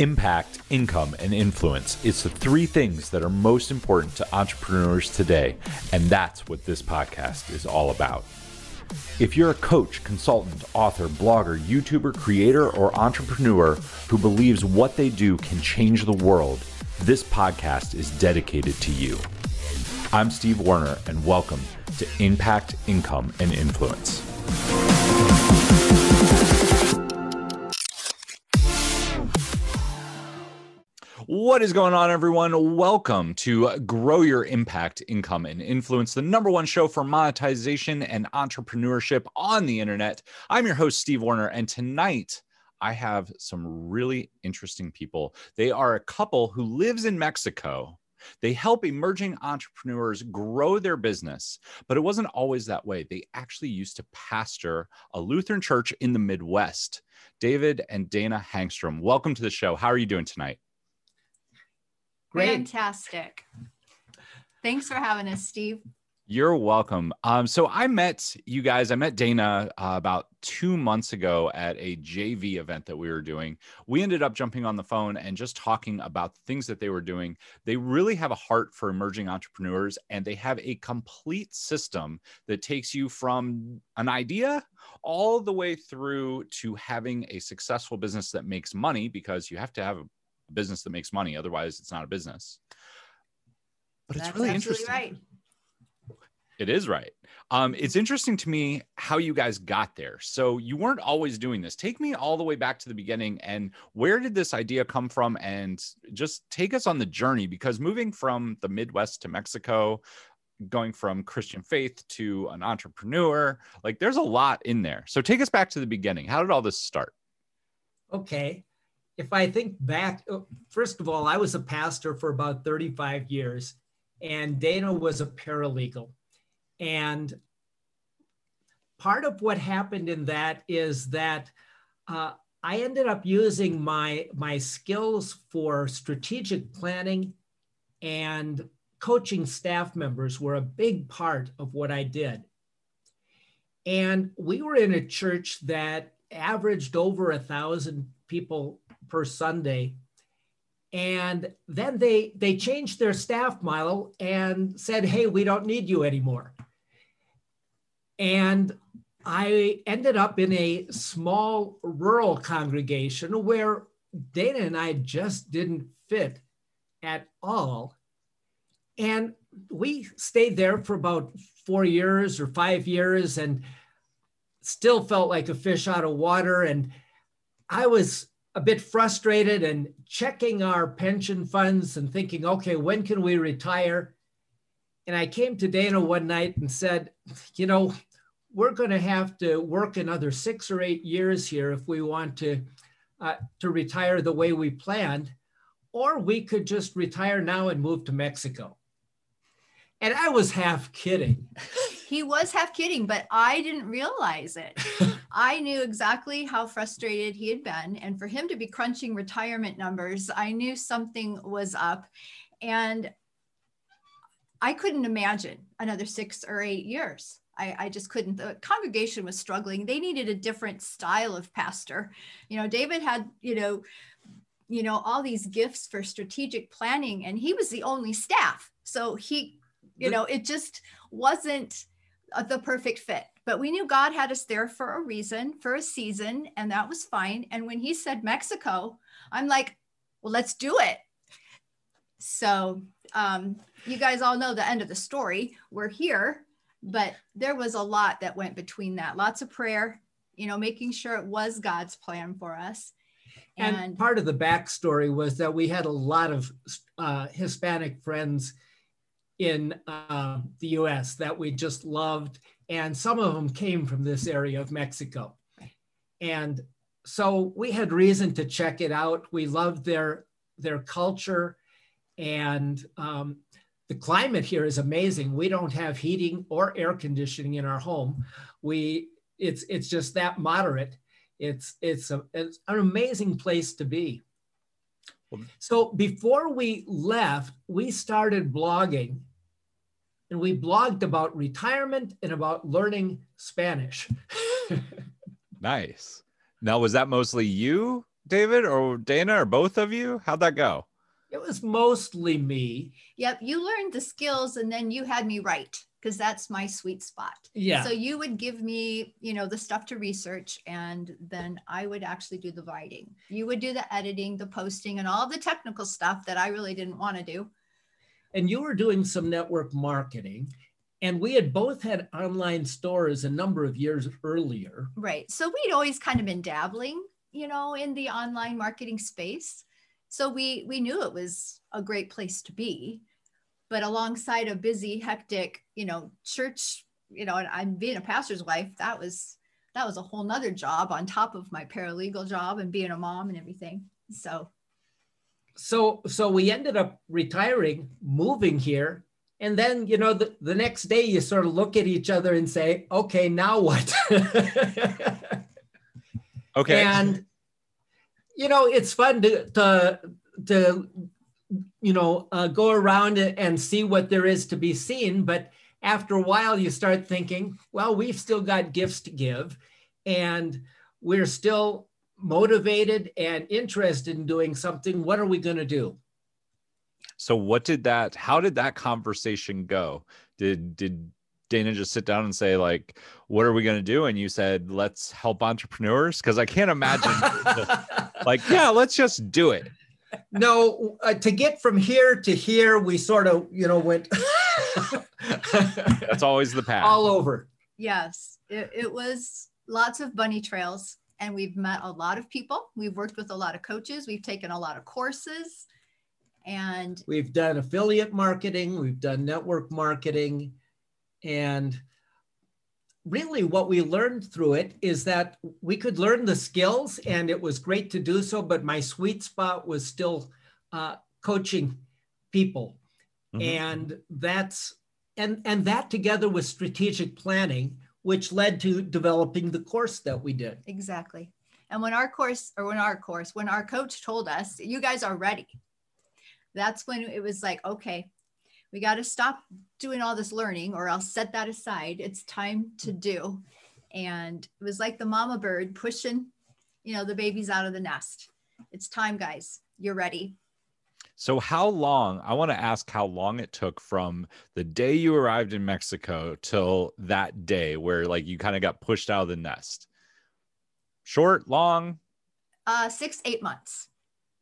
Impact, income, and influence. It's the three things that are most important to entrepreneurs today, and that's what this podcast is all about. If you're a coach, consultant, author, blogger, YouTuber, creator, or entrepreneur who believes what they do can change the world, this podcast is dedicated to you. I'm Steve Warner, and welcome to Impact, Income, and Influence. What is going on, everyone? Welcome to Grow Your Impact, Income, and Influence, the number one show for monetization and entrepreneurship on the internet. I'm your host, Steve Warner, and tonight I have some really interesting people. They are a couple who lives in Mexico. They help emerging entrepreneurs grow their business, but it wasn't always that way. They actually used to pastor a Lutheran church in the Midwest. David and Dana Hangstrom, welcome to the show. How are you doing tonight? Great. Fantastic. Thanks for having us, Steve. You're welcome. Um, so I met you guys. I met Dana uh, about two months ago at a JV event that we were doing. We ended up jumping on the phone and just talking about things that they were doing. They really have a heart for emerging entrepreneurs, and they have a complete system that takes you from an idea all the way through to having a successful business that makes money because you have to have a business that makes money. Otherwise, it's not a business. But it's That's really interesting. Right. It is right. Um, it's interesting to me how you guys got there. So you weren't always doing this. Take me all the way back to the beginning and where did this idea come from? And just take us on the journey because moving from the Midwest to Mexico, going from Christian faith to an entrepreneur, like there's a lot in there. So take us back to the beginning. How did all this start? Okay if I think back, uh, first of all, I was a pastor for about 35 years, and Dana was a paralegal. And part of what happened in that is that uh, I ended up using my, my skills for strategic planning and coaching staff members were a big part of what I did. And we were in a church that averaged over a thousand people per Sunday. And then they they changed their staff model and said, "Hey, we don't need you anymore." And I ended up in a small rural congregation where Dana and I just didn't fit at all. And we stayed there for about four years or five years and still felt like a fish out of water. And I was a bit frustrated and checking our pension funds and thinking, okay, when can we retire? And I came to Dana one night and said, you know, we're going to have to work another six or eight years here if we want to uh, to retire the way we planned, or we could just retire now and move to Mexico. And I was half kidding. he was half kidding, but I didn't realize it. I knew exactly how frustrated he had been. And for him to be crunching retirement numbers, I knew something was up. And I couldn't imagine another six or eight years. I, I, just couldn't. The congregation was struggling. They needed a different style of pastor. You know, David had, you know, you know, all these gifts for strategic planning, and he was the only staff. So he you know it just wasn't the perfect fit but we knew god had us there for a reason for a season and that was fine. And when he said mexico i'm like well let's do it. So um, you guys all know the end of the story. We're here but there was a lot that went between that. Lots of prayer you know making sure it was god's plan for us. And, and part of the backstory was that we had a lot of uh, hispanic friends in uh, the US that we just loved. And some of them came from this area of Mexico. And so we had reason to check it out. We loved their, their culture. And um, the climate here is amazing. We don't have heating or air conditioning in our home. We, it's, it's just that moderate. It's, it's, a, it's an amazing place to be. So before we left, we started blogging and we blogged about retirement and about learning Spanish. nice. Now, was that mostly you David or Dana or both of you? How'd that go? It was mostly me. Yep, you learned the skills and then you had me write because that's my sweet spot. Yeah. So you would give me, you know, the stuff to research and then I would actually do the writing. You would do the editing, the posting and all the technical stuff that I really didn't want to do. And you were doing some network marketing and we had both had online stores a number of years earlier Right. So we'd always kind of been dabbling, you know, in the online marketing space. So we we knew it was a great place to be. But alongside a busy, hectic, you know, church, you know, and I'm being a pastor's wife, that was that was a whole nother job on top of my paralegal job and being a mom and everything. So so so we ended up retiring moving here and then you know the, the next day you sort of look at each other and say okay now what Okay. and you know it's fun to to, to you know uh, go around and see what there is to be seen but after a while you start thinking well we've still got gifts to give and we're still motivated and interested in doing something what are we going to do So what did that how did that conversation go? Did did Dana just sit down and say like what are we going to do and you said let's help entrepreneurs because I can't imagine like yeah, let's just do it. no uh, to get from here to here we sort of you know went That's always the path. all over yes, it, it was lots of bunny trails. And we've met a lot of people. We've worked with a lot of coaches. We've taken a lot of courses. And We've done affiliate marketing, we've done network marketing, and really what we learned through it is that we could learn the skills and it was great to do so, but my sweet spot was still uh, coaching people. Mhm. And that's and and that together with strategic planning, which led to developing the course that we did. Exactly. And when our course, or when our course, when our coach told us, you guys are ready, that's when it was like, okay, we got to stop doing all this learning or I'll set that aside. It's time to do. And it was like the mama bird pushing, you know, the babies out of the nest. It's time, guys. You're ready. So how long? I want to ask how long it took from the day you arrived in Mexico till that day where like you kind of got pushed out of the nest. Short, long? Uh, six, eight months.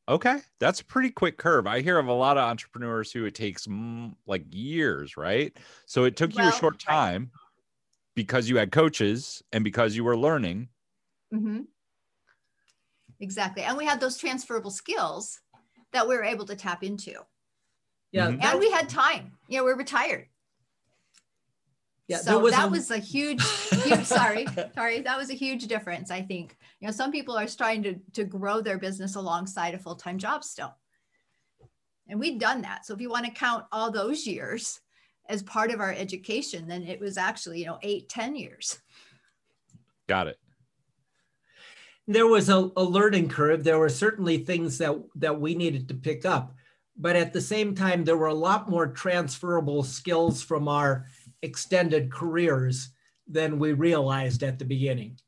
Okay, that's a pretty quick curve. I hear of a lot of entrepreneurs who it takes mm, like years, right? So it took you a Well, short right. time because you had coaches and because you were learning. Mm-hmm. Exactly. And we had those transferable skills that we were able to tap into. Yeah, Mhm. and we had time. You know, we're retired. yeah, so was that a- was a huge, huge. sorry, sorry. That was a huge difference. I think. You know, some people are trying to to grow their business alongside a full time job still, and we've done that. So if you want to count all those years as part of our education, then it was actually you know eight, ten years. Got it. There was a, a learning curve. There were certainly things that that we needed to pick up, but at the same time, there were a lot more transferable skills from our extended careers than we realized at the beginning.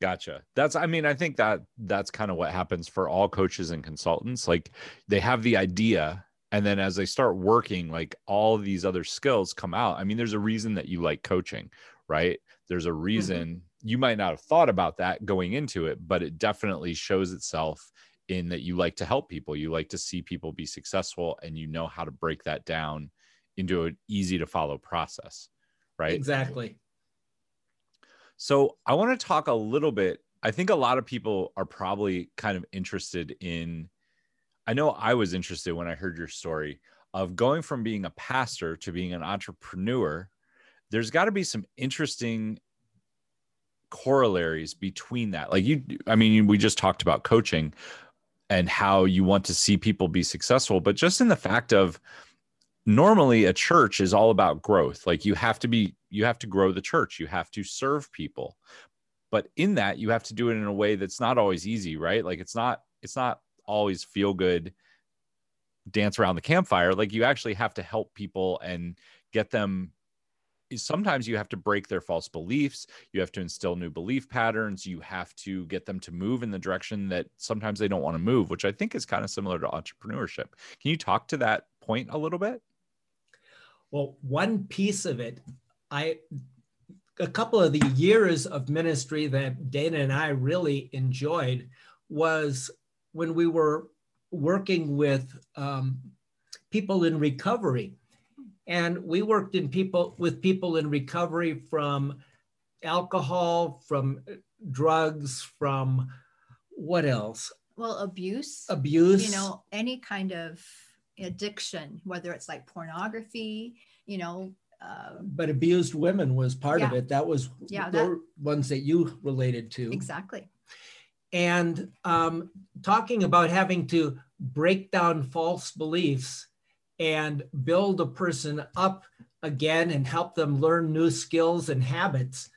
Gotcha. That's I mean, I think that that's kind of what happens for all coaches and consultants. Like they have the idea and then as they start working, like all these other skills come out. I mean, there's a reason that you like coaching, right? There's a mm-hmm. reason you might not have thought about that going into it, but it definitely shows itself in that you like to help people. You like to see people be successful and you know how to break that down into an easy to follow process, right? Exactly. So I want to talk a little bit. I think a lot of people are probably kind of interested in. I know I was interested when I heard your story of going from being a pastor to being an entrepreneur. There's got to be some interesting corollaries between that. Like you, I mean, we just talked about coaching and how you want to see people be successful, but just in the fact of normally a church is all about growth. Like you have to be, you have to grow the church, you have to serve people. But in that, you have to do it in a way that's not always easy, right? Like it's not, it's not always feel good, dance around the campfire. Like you actually have to help people and get them sometimes you have to break their false beliefs you have to instill new belief patterns you have to get them to move in the direction that sometimes they don't want to move which i think is kind of similar to entrepreneurship. Can you talk to that point a little bit? Well one piece of it i a couple of the years of ministry that dana and i really enjoyed was when we were working with um, people in recovery and we worked in people with people in recovery from alcohol, from drugs, from what else? Well, abuse. Abuse. You know, any kind of addiction, whether it's like pornography, you know. Uh, but abused women was part yeah. of it. That was yeah, the that, ones that you related to. Exactly. And um, talking about having to break down false beliefs and build a person up again and help them learn new skills and habits.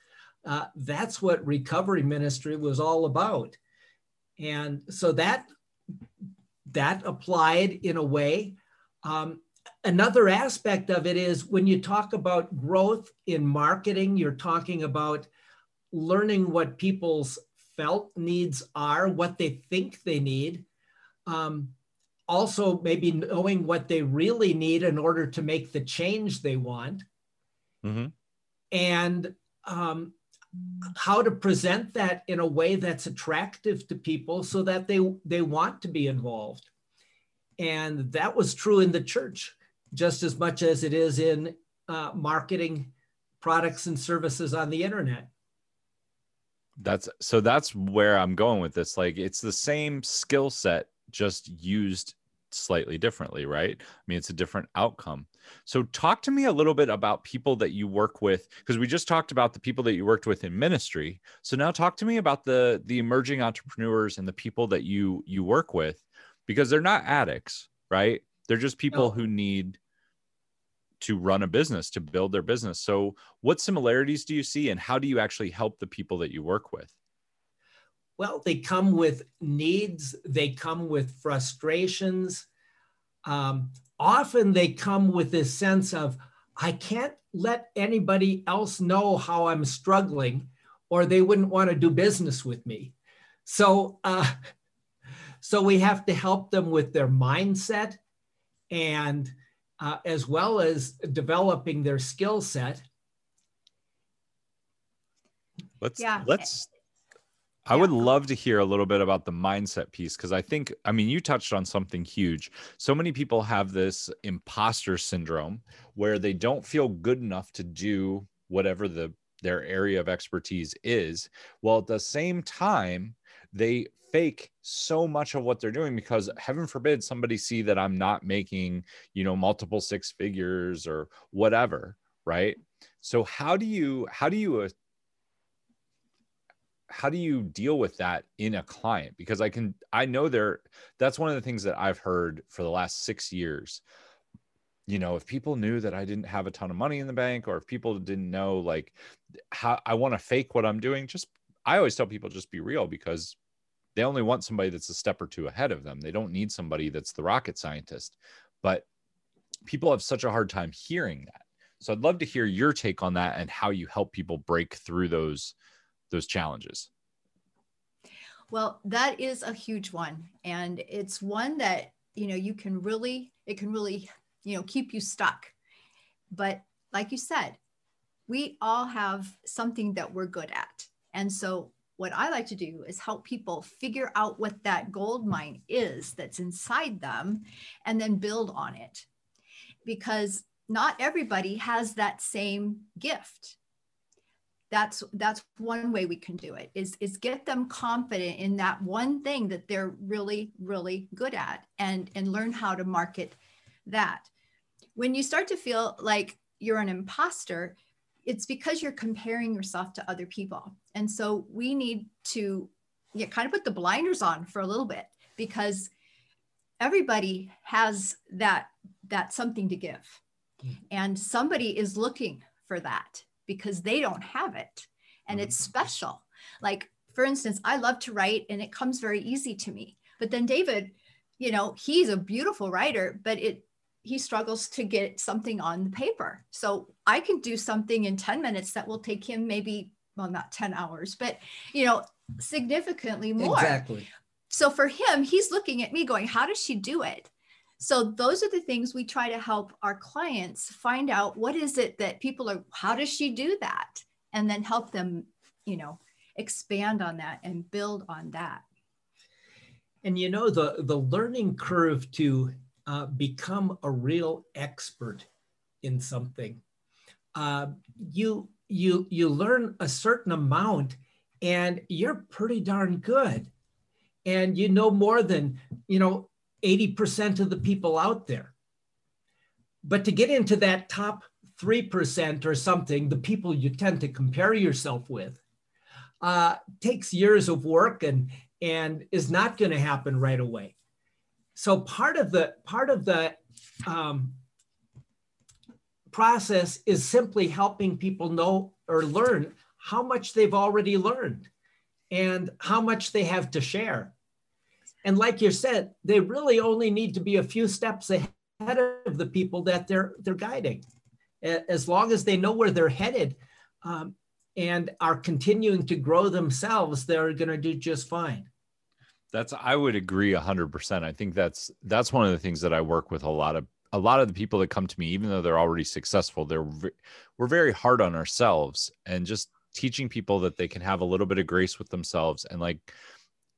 Uh, that's what recovery ministry was all about. And so that that applied in a way. Um, another aspect of it is when you talk about growth in marketing, you're talking about learning what people's felt needs are, what they think they need. Um, also maybe knowing what they really need in order to make the change they want. Mm-hmm. and um, how to present that in a way that's attractive to people so that they they want to be involved. And that was true in the church just as much as it is in uh, marketing products and services on the internet. That's so that's where i'm going with this. Like it's the same skill set just used slightly differently, right? I mean, it's a different outcome. So, talk to me a little bit about people that you work with, because we just talked about the people that you worked with in ministry. So now, talk to me about the the emerging entrepreneurs and the people that you you work with, because they're not addicts, right? They're just people no. who need to run a business to build their business. So, what similarities do you see, and how do you actually help the people that you work with? Well, they come with needs, they come with frustrations. Um, often they come with this sense of, I can't let anybody else know how I'm struggling, or they wouldn't want to do business with me. So, uh, so we have to help them with their mindset and uh, as well as developing their skill set. Let's yeah. let's I would love to hear a little bit about the mindset piece because I think, I mean, you touched on something huge. So many people have this imposter syndrome where they don't feel good enough to do whatever the their area of expertise is. Well, at the same time, they fake so much of what they're doing because heaven forbid somebody see that I'm not making, you know, multiple six figures or whatever, right? So how do you how do you how do you deal with that in a client? Because i can i know there that's one of the things that i've heard for the last six years. You know if people knew that i didn't have a ton of money in the bank or if people didn't know like how i want to fake what i'm doing just i always tell people just be real because they only want somebody that's a step or two ahead of them. They don't need somebody that's the rocket scientist. But people have such a hard time hearing that. So i'd love to hear your take on that and how you help people break through those those challenges? Well, that is a huge one. And it's one that, you know, you can really, it can really, you know, keep you stuck. But like you said, we all have something that we're good at. And so what I like to do is help people figure out what that gold mine is that's inside them and then build on it. Because not everybody has that same gift that's that's one way we can do it is is get them confident in that one thing that they're really really good at and and learn how to market that. When you start to feel like you're an imposter it's because you're comparing yourself to other people. And so we need to yeah, kind of put the blinders on for a little bit because everybody has that that something to give. Mm-hmm. and somebody is looking for that because they don't have it and it's mm-hmm. special. Like, for instance, I love to write and it comes very easy to me. But then David, you know, he's a beautiful writer, but it he struggles to get something on the paper. So I can do something in 10 minutes that will take him maybe, well, not 10 hours, but you know, significantly more. Exactly. So for him, he's looking at me going, How does she do it? So those are the things we try to help our clients find out what is it that people are, how does she do that? And then help them, you know, expand on that and build on that. And you know, the, the learning curve to uh, become a real expert in something, uh, you, you, you learn a certain amount and you're pretty darn good. And you know more than, you know, 80% of the people out there. But to get into that top 3% or something, the people you tend to compare yourself with, uh, takes years of work and, and is not going to happen right away. So part of the part of the um, process is simply helping people know or learn how much they've already learned and how much they have to share. And like you said, they really only need to be a few steps ahead of the people that they're they're guiding. As long as they know where they're headed um, and are continuing to grow themselves, they're going to do just fine. That's I would agree 100%. I think that's that's one of the things that I work with a lot of a lot of the people that come to me even though they're already successful, they're we're very hard on ourselves and just teaching people that they can have a little bit of grace with themselves and like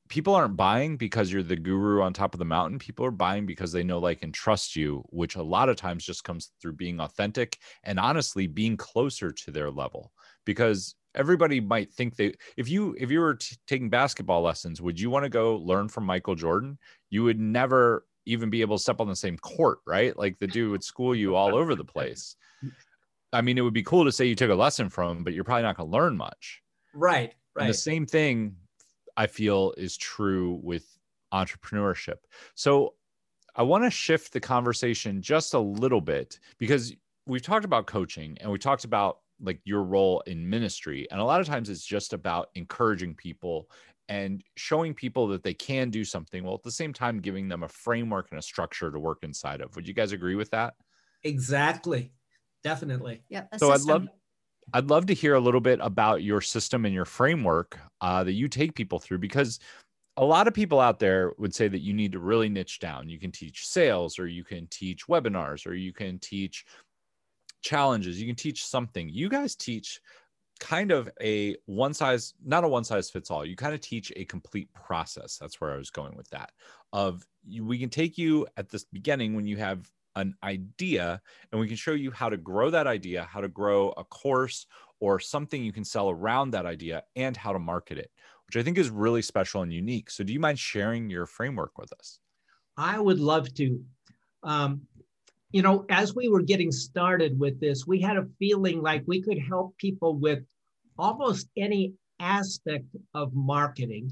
people aren't buying because you're the guru on top of the mountain. People are buying because they know, like, and trust you, which a lot of times just comes through being authentic and honestly being closer to their level. Because everybody might think they, if you if you were t- taking basketball lessons, would you want to go learn from Michael Jordan? You would never even be able to step on the same court, right? Like the dude would school you all over the place. I mean, it would be cool to say you took a lesson from him, but you're probably not going to learn much. Right. Right. And the same thing I feel is true with entrepreneurship. So I want to shift the conversation just a little bit because we've talked about coaching and we talked about like your role in ministry. And a lot of times it's just about encouraging people and showing people that they can do something while at the same time giving them a framework and a structure to work inside of. Would you guys agree with that? Exactly. Definitely. Yeah. So I'd love I'd love to hear a little bit about your system and your framework uh, that you take people through because a lot of people out there would say that you need to really niche down. You can teach sales, or you can teach webinars, or you can teach challenges. You can teach something. You guys teach kind of a one size, not a one size fits all. You kind of teach a complete process. That's where I was going with that. Of we can take you at this beginning when you have an idea and we can show you how to grow that idea, how to grow a course or something you can sell around that idea and how to market it, which I think is really special and unique. So, do you mind sharing your framework with us? I would love to. Um, you know, as we were getting started with this, we had a feeling like we could help people with almost any aspect of marketing,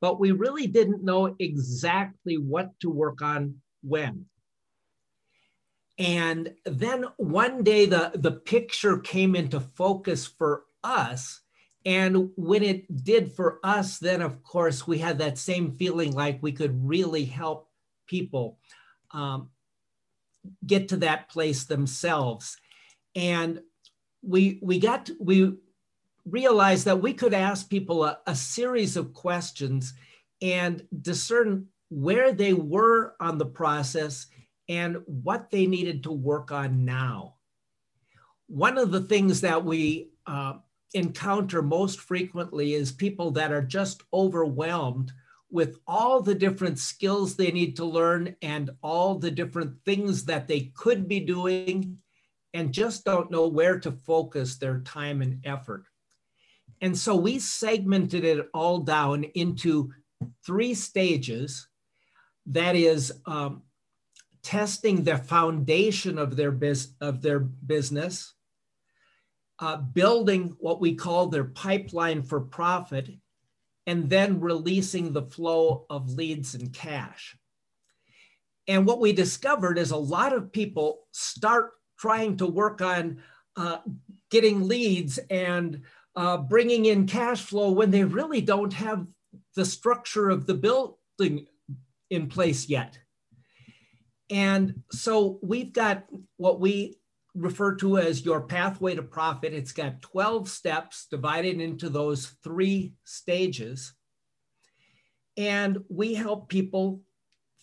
but we really didn't know exactly what to work on when. And then one day the, the picture came into focus for us. And when it did for us, then of course we had that same feeling like we could really help people um, get to that place themselves. And we we got we realized that we could ask people a, a series of questions and discern where they were on the process and what they needed to work on now. One of the things that we uh, encounter most frequently is people that are just overwhelmed with all the different skills they need to learn and all the different things that they could be doing and just don't know where to focus their time and effort. And so we segmented it all down into three stages. That is um, testing the foundation of their, biz, of their business, uh, building what we call their pipeline for profit, and then releasing the flow of leads and cash. And what we discovered is a lot of people start trying to work on uh, getting leads and uh, bringing in cash flow when they really don't have the structure of the building in place yet. And so we've got what we refer to as your pathway to profit. It's got 12 steps divided into those three stages. And we help people,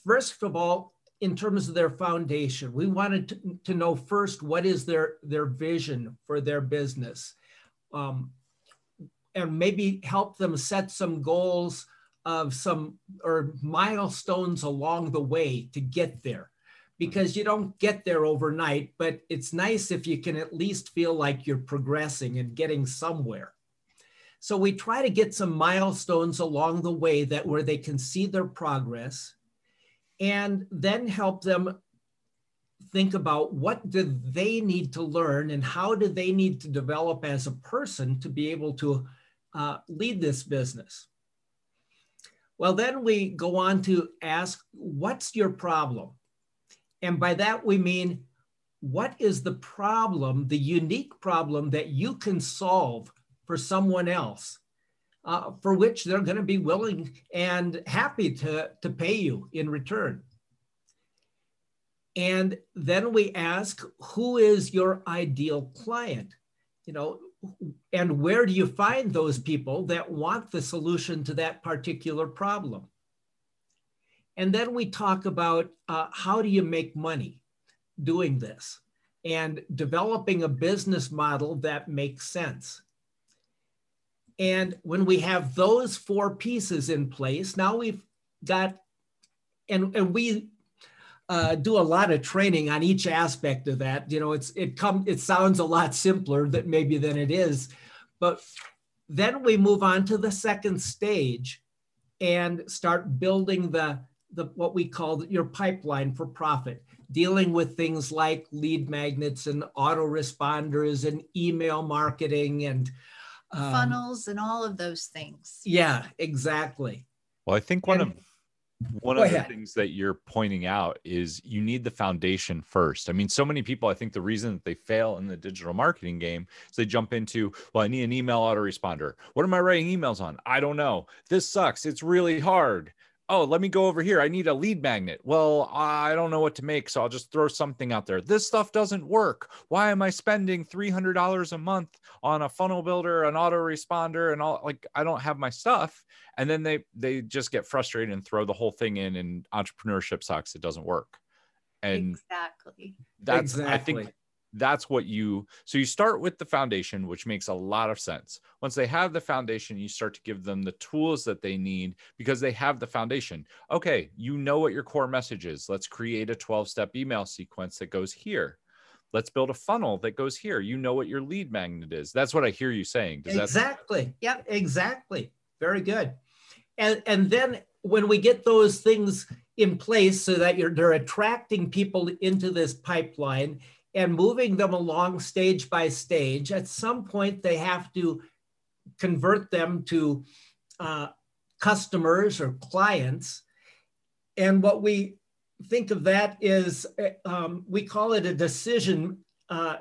first of all, in terms of their foundation. We wanted to, to know first what is their, their vision for their business. Um, and maybe help them set some goals of some or milestones along the way to get there because you don't get there overnight but it's nice if you can at least feel like you're progressing and getting somewhere. So we try to get some milestones along the way that where they can see their progress and then help them think about what do they need to learn and how do they need to develop as a person to be able to uh, lead this business. Well then we go on to ask what's your problem and by that we mean what is the problem the unique problem that you can solve for someone else uh, for which they're going to be willing and happy to, to pay you in return. And then we ask, who is your ideal client? You know, and where do you find those people that want the solution to that particular problem? And then we talk about uh, how do you make money doing this and developing a business model that makes sense. And when we have those four pieces in place, now we've got, and, and we uh, do a lot of training on each aspect of that. You know, it's it come it sounds a lot simpler that maybe than it is, but then we move on to the second stage and start building the the what we call your pipeline for profit dealing with things like lead magnets and autoresponders and email marketing and um, funnels and all of those things. Yeah, exactly. Well, I think one and, of one of ahead. the things that you're pointing out is you need the foundation first. I mean, so many people, I think the reason that they fail in the digital marketing game is they jump into, well, I need an email autoresponder. What am I writing emails on? I don't know. This sucks. It's really hard oh, let me go over here. I need a lead magnet. Well, I don't know what to make, so I'll just throw something out there. This stuff doesn't work. Why am I spending $300 a month on a funnel builder, an autoresponder, and all? Like, I don't have my stuff. And then they they just get frustrated and throw the whole thing in, and entrepreneurship sucks. It doesn't work. And exactly. That's exactly. I think that's what you so you start with the foundation which makes a lot of sense. Once they have the foundation you start to give them the tools that they need because they have the foundation. Okay you know what your core message is. Let's create a 12 step email sequence that goes here. Let's build a funnel that goes here. You know what your lead magnet is. That's what i hear you saying. Does exactly. That- yep exactly. Very good. And and then when we get those things in place so that you're they're attracting people into this pipeline and moving them along stage by stage. At some point, they have to convert them to uh, customers or clients. And what we think of that is um, we call it a decision uh,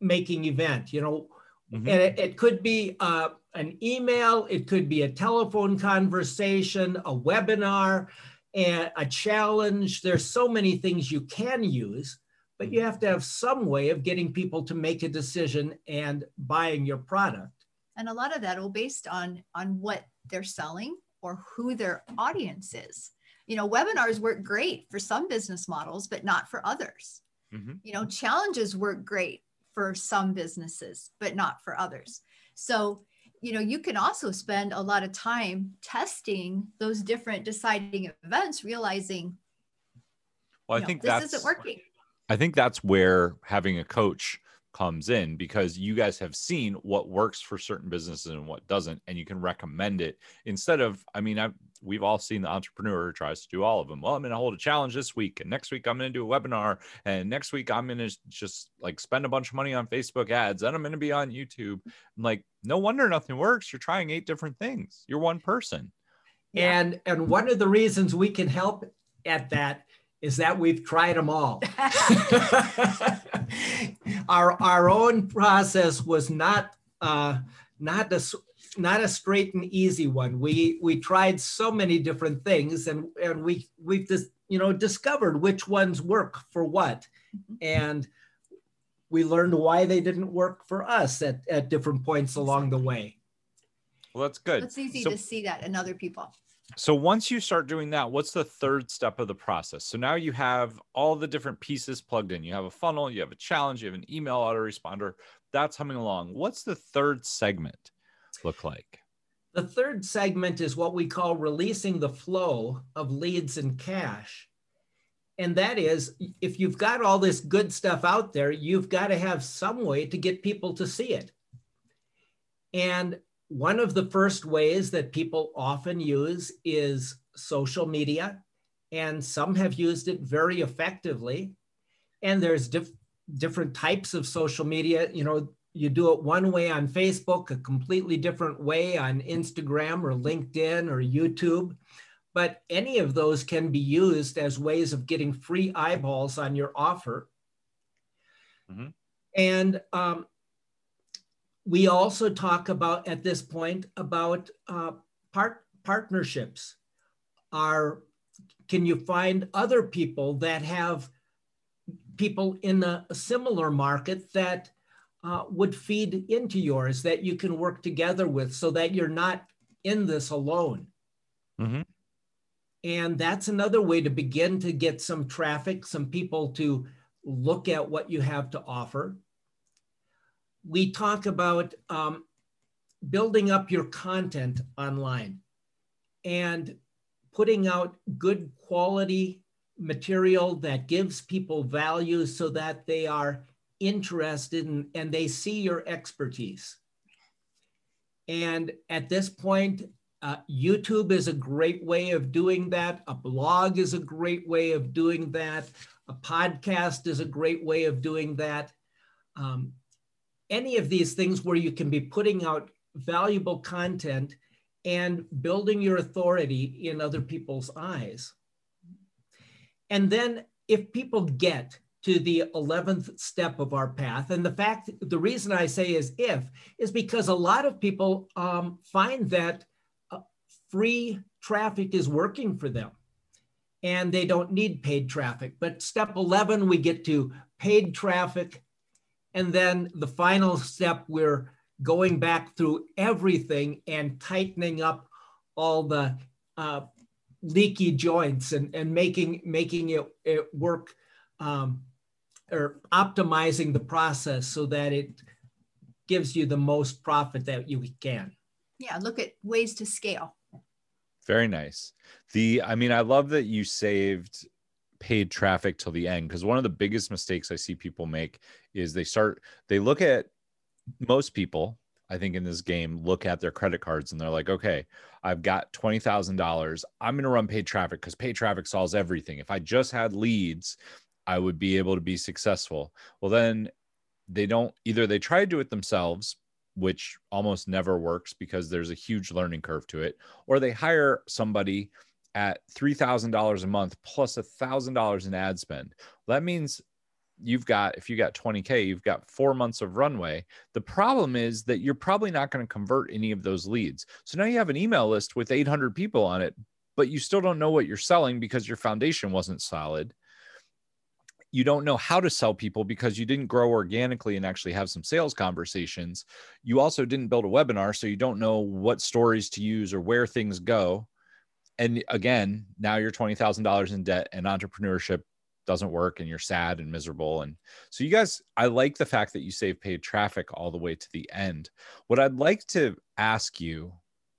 making event. You know, mm-hmm. and it, it, could be uh, an email, it could be a telephone conversation, a webinar, and a challenge. There's so many things you can use but you have to have some way of getting people to make a decision and buying your product. And a lot of that will based on on what they're selling or who their audience is. You know, webinars work great for some business models, but not for others. Mm-hmm. You know, challenges work great for some businesses, but not for others. So, you know, you can also spend a lot of time testing those different deciding events, realizing, well, I know, think this isn't working. I think that's where having a coach comes in because you guys have seen what works for certain businesses and what doesn't and you can recommend it instead of i mean I've, we've all seen the entrepreneur who tries to do all of them. Well i'm going to hold a challenge this week and next week i'm going to do a webinar and next week i'm going to just like spend a bunch of money on facebook ads and i'm going to be on youtube. I'm like no wonder nothing works. You're trying eight different things. You're one person. And and one of the reasons we can help at that is that we've tried them all. our our own process was not uh, not a not a straight and easy one. We we tried so many different things, and and we we've just you know, discovered which ones work for what. Mhm. And we learned why they didn't work for us at, at different points along the way. Well, that's good. It's easy So- to see that in other people. So once you start doing that, what's the third step of the process? So now you have all the different pieces plugged in. You have a funnel, you have a challenge, you have an email autoresponder. That's humming along. What's the third segment look like? The third segment is what we call releasing the flow of leads and cash. And that is if you've got all this good stuff out there, you've got to have some way to get people to see it. And one of the first ways that people often use is social media, and some have used it very effectively. And there's diff- different types of social media. You know, you do it one way on Facebook, a completely different way on Instagram or LinkedIn or YouTube. But any of those can be used as ways of getting free eyeballs on your offer. Mhm. And um, we also talk about at this point about uh, part partnerships. Are can you find other people that have people in a similar market that uh, would feed into yours that you can work together with so that you're not in this alone. Mhm. And that's another way to begin to get some traffic, some people to look at what you have to offer. We talk about um, building up your content online and putting out good quality material that gives people value so that they are interested in, and they see your expertise. And at this point, uh, YouTube is a great way of doing that. A blog is a great way of doing that. A podcast is a great way of doing that. Um, any of these things where you can be putting out valuable content and building your authority in other people's eyes. And then if people get to the 11th step of our path, and the fact, the reason I say is if, is because a lot of people um, find that uh, free traffic is working for them and they don't need paid traffic. But step 11, we get to paid traffic. And then the final step, we're going back through everything and tightening up all the uh, leaky joints and, and making, making it, it work um, or optimizing the process so that it gives you the most profit that you can. Yeah, look at ways to scale. Very nice. The I mean, I love that you saved paid traffic till the end because one of the biggest mistakes I see people make is they start they look at most people I think in this game look at their credit cards and they're like, okay, I've got twenty thousand dollars. I'm going to run paid traffic because paid traffic solves everything. If I just had leads, I would be able to be successful. Well, then they don't either. They try to do it themselves, which almost never works because there's a huge learning curve to it, or they hire somebody at $3,000 a month plus $1,000 in ad spend. That means you've got, if you got 20K, you've got four months of runway. The problem is that you're probably not going to convert any of those leads. So now you have an email list with 800 people on it, but you still don't know what you're selling because your foundation wasn't solid. You don't know how to sell people because you didn't grow organically and actually have some sales conversations. You also didn't build a webinar, so you don't know what stories to use or where things go and again now you're $20000 in debt and entrepreneurship doesn't work and you're sad and miserable. And so you guys i like the fact that you save paid traffic all the way to the end. What i'd like to ask you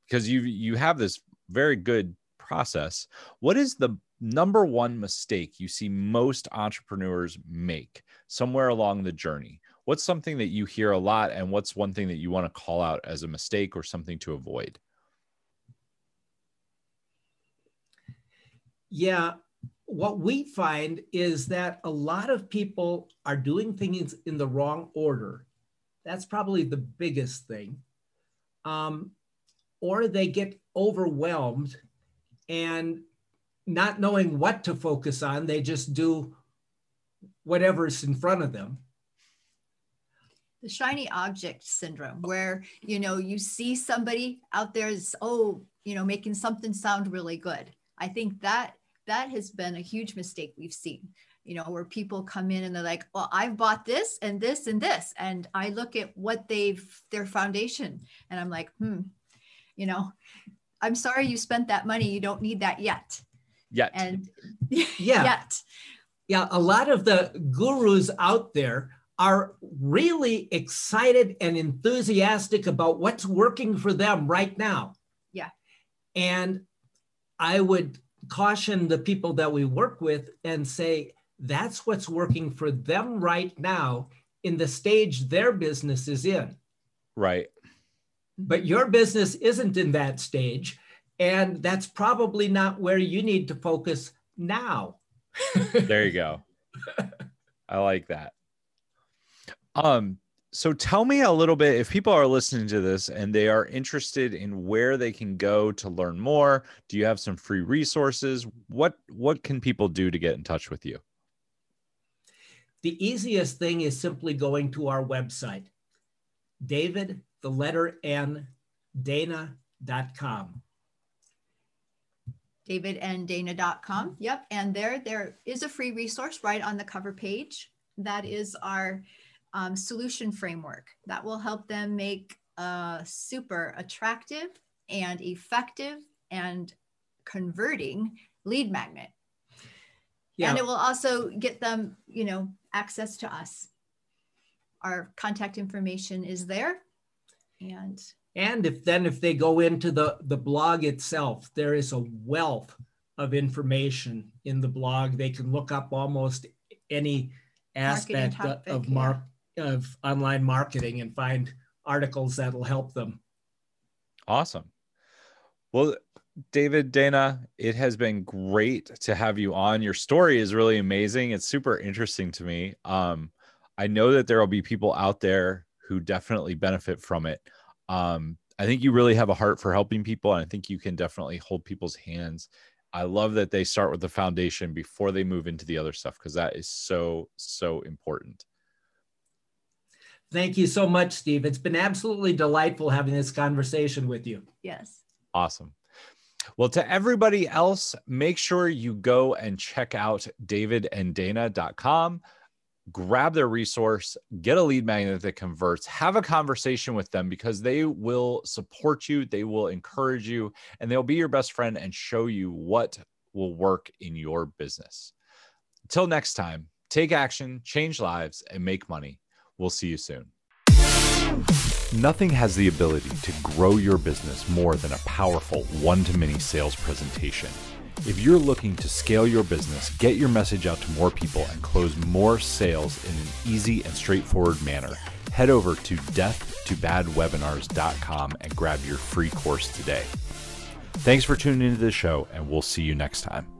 because you you have this very good process what is the number one mistake you see most entrepreneurs make somewhere along the journey? What's something that you hear a lot and what's one thing that you want to call out as a mistake or something to avoid? Yeah, what we find is that a lot of people are doing things in the wrong order. That's probably the biggest thing. Um, or they get overwhelmed and not knowing what to focus on, they just do whatever's in front of them. The shiny object syndrome, where you know you see somebody out there is oh you know making something sound really good. I think that that has been a huge mistake we've seen you know where people come in and they're like well i've bought this and this and this and i look at what they've their foundation and i'm like hmm you know i'm sorry you spent that money you don't need that yet. Yet. And yeah. yet. Yeah a lot of the gurus out there are really excited and enthusiastic about what's working for them right now. Yeah. And i would caution the people that we work with and say that's what's working for them right now in the stage their business is in. Right. But your business isn't in that stage. And that's probably not where you need to focus now. there you go. I like that. Um, so tell me a little bit if people are listening to this and they are interested in where they can go to learn more do you have some free resources? What what can people do to get in touch with you? The easiest thing is simply going to our website david the letter n dana.com davidanddana.com yep and there there is a free resource right on the cover page. That is our um, solution framework that will help them make a super attractive and effective and converting lead magnet. Yeah. And it will also get them, you know, access to us. Our contact information is there. And and if then if they go into the the blog itself, there is a wealth of information in the blog. They can look up almost any aspect topic, of mark of online marketing and find articles that'll help them. Awesome. Well, David, Dana, it has been great to have you on. Your story is really amazing. It's super interesting to me. Um, I know that there will be people out there who definitely benefit from it. Um, I think you really have a heart for helping people, and I think you can definitely hold people's hands. I love that they start with the foundation before they move into the other stuff because that is so, so important. Thank you so much, Steve. It's been absolutely delightful having this conversation with you. Yes. Awesome. Well, to everybody else, make sure you go and check out davidanddana.com, grab their resource, get a lead magnet that converts, have a conversation with them because they will support you, they will encourage you, and they'll be your best friend and show you what will work in your business. Until next time, take action, change lives, and make money. We'll see you soon. Nothing has the ability to grow your business more than a powerful one to many sales presentation. If you're looking to scale your business, get your message out to more people, and close more sales in an easy and straightforward manner, head over to deathtobadwebinars.com and grab your free course today. Thanks for tuning into the show, and we'll see you next time.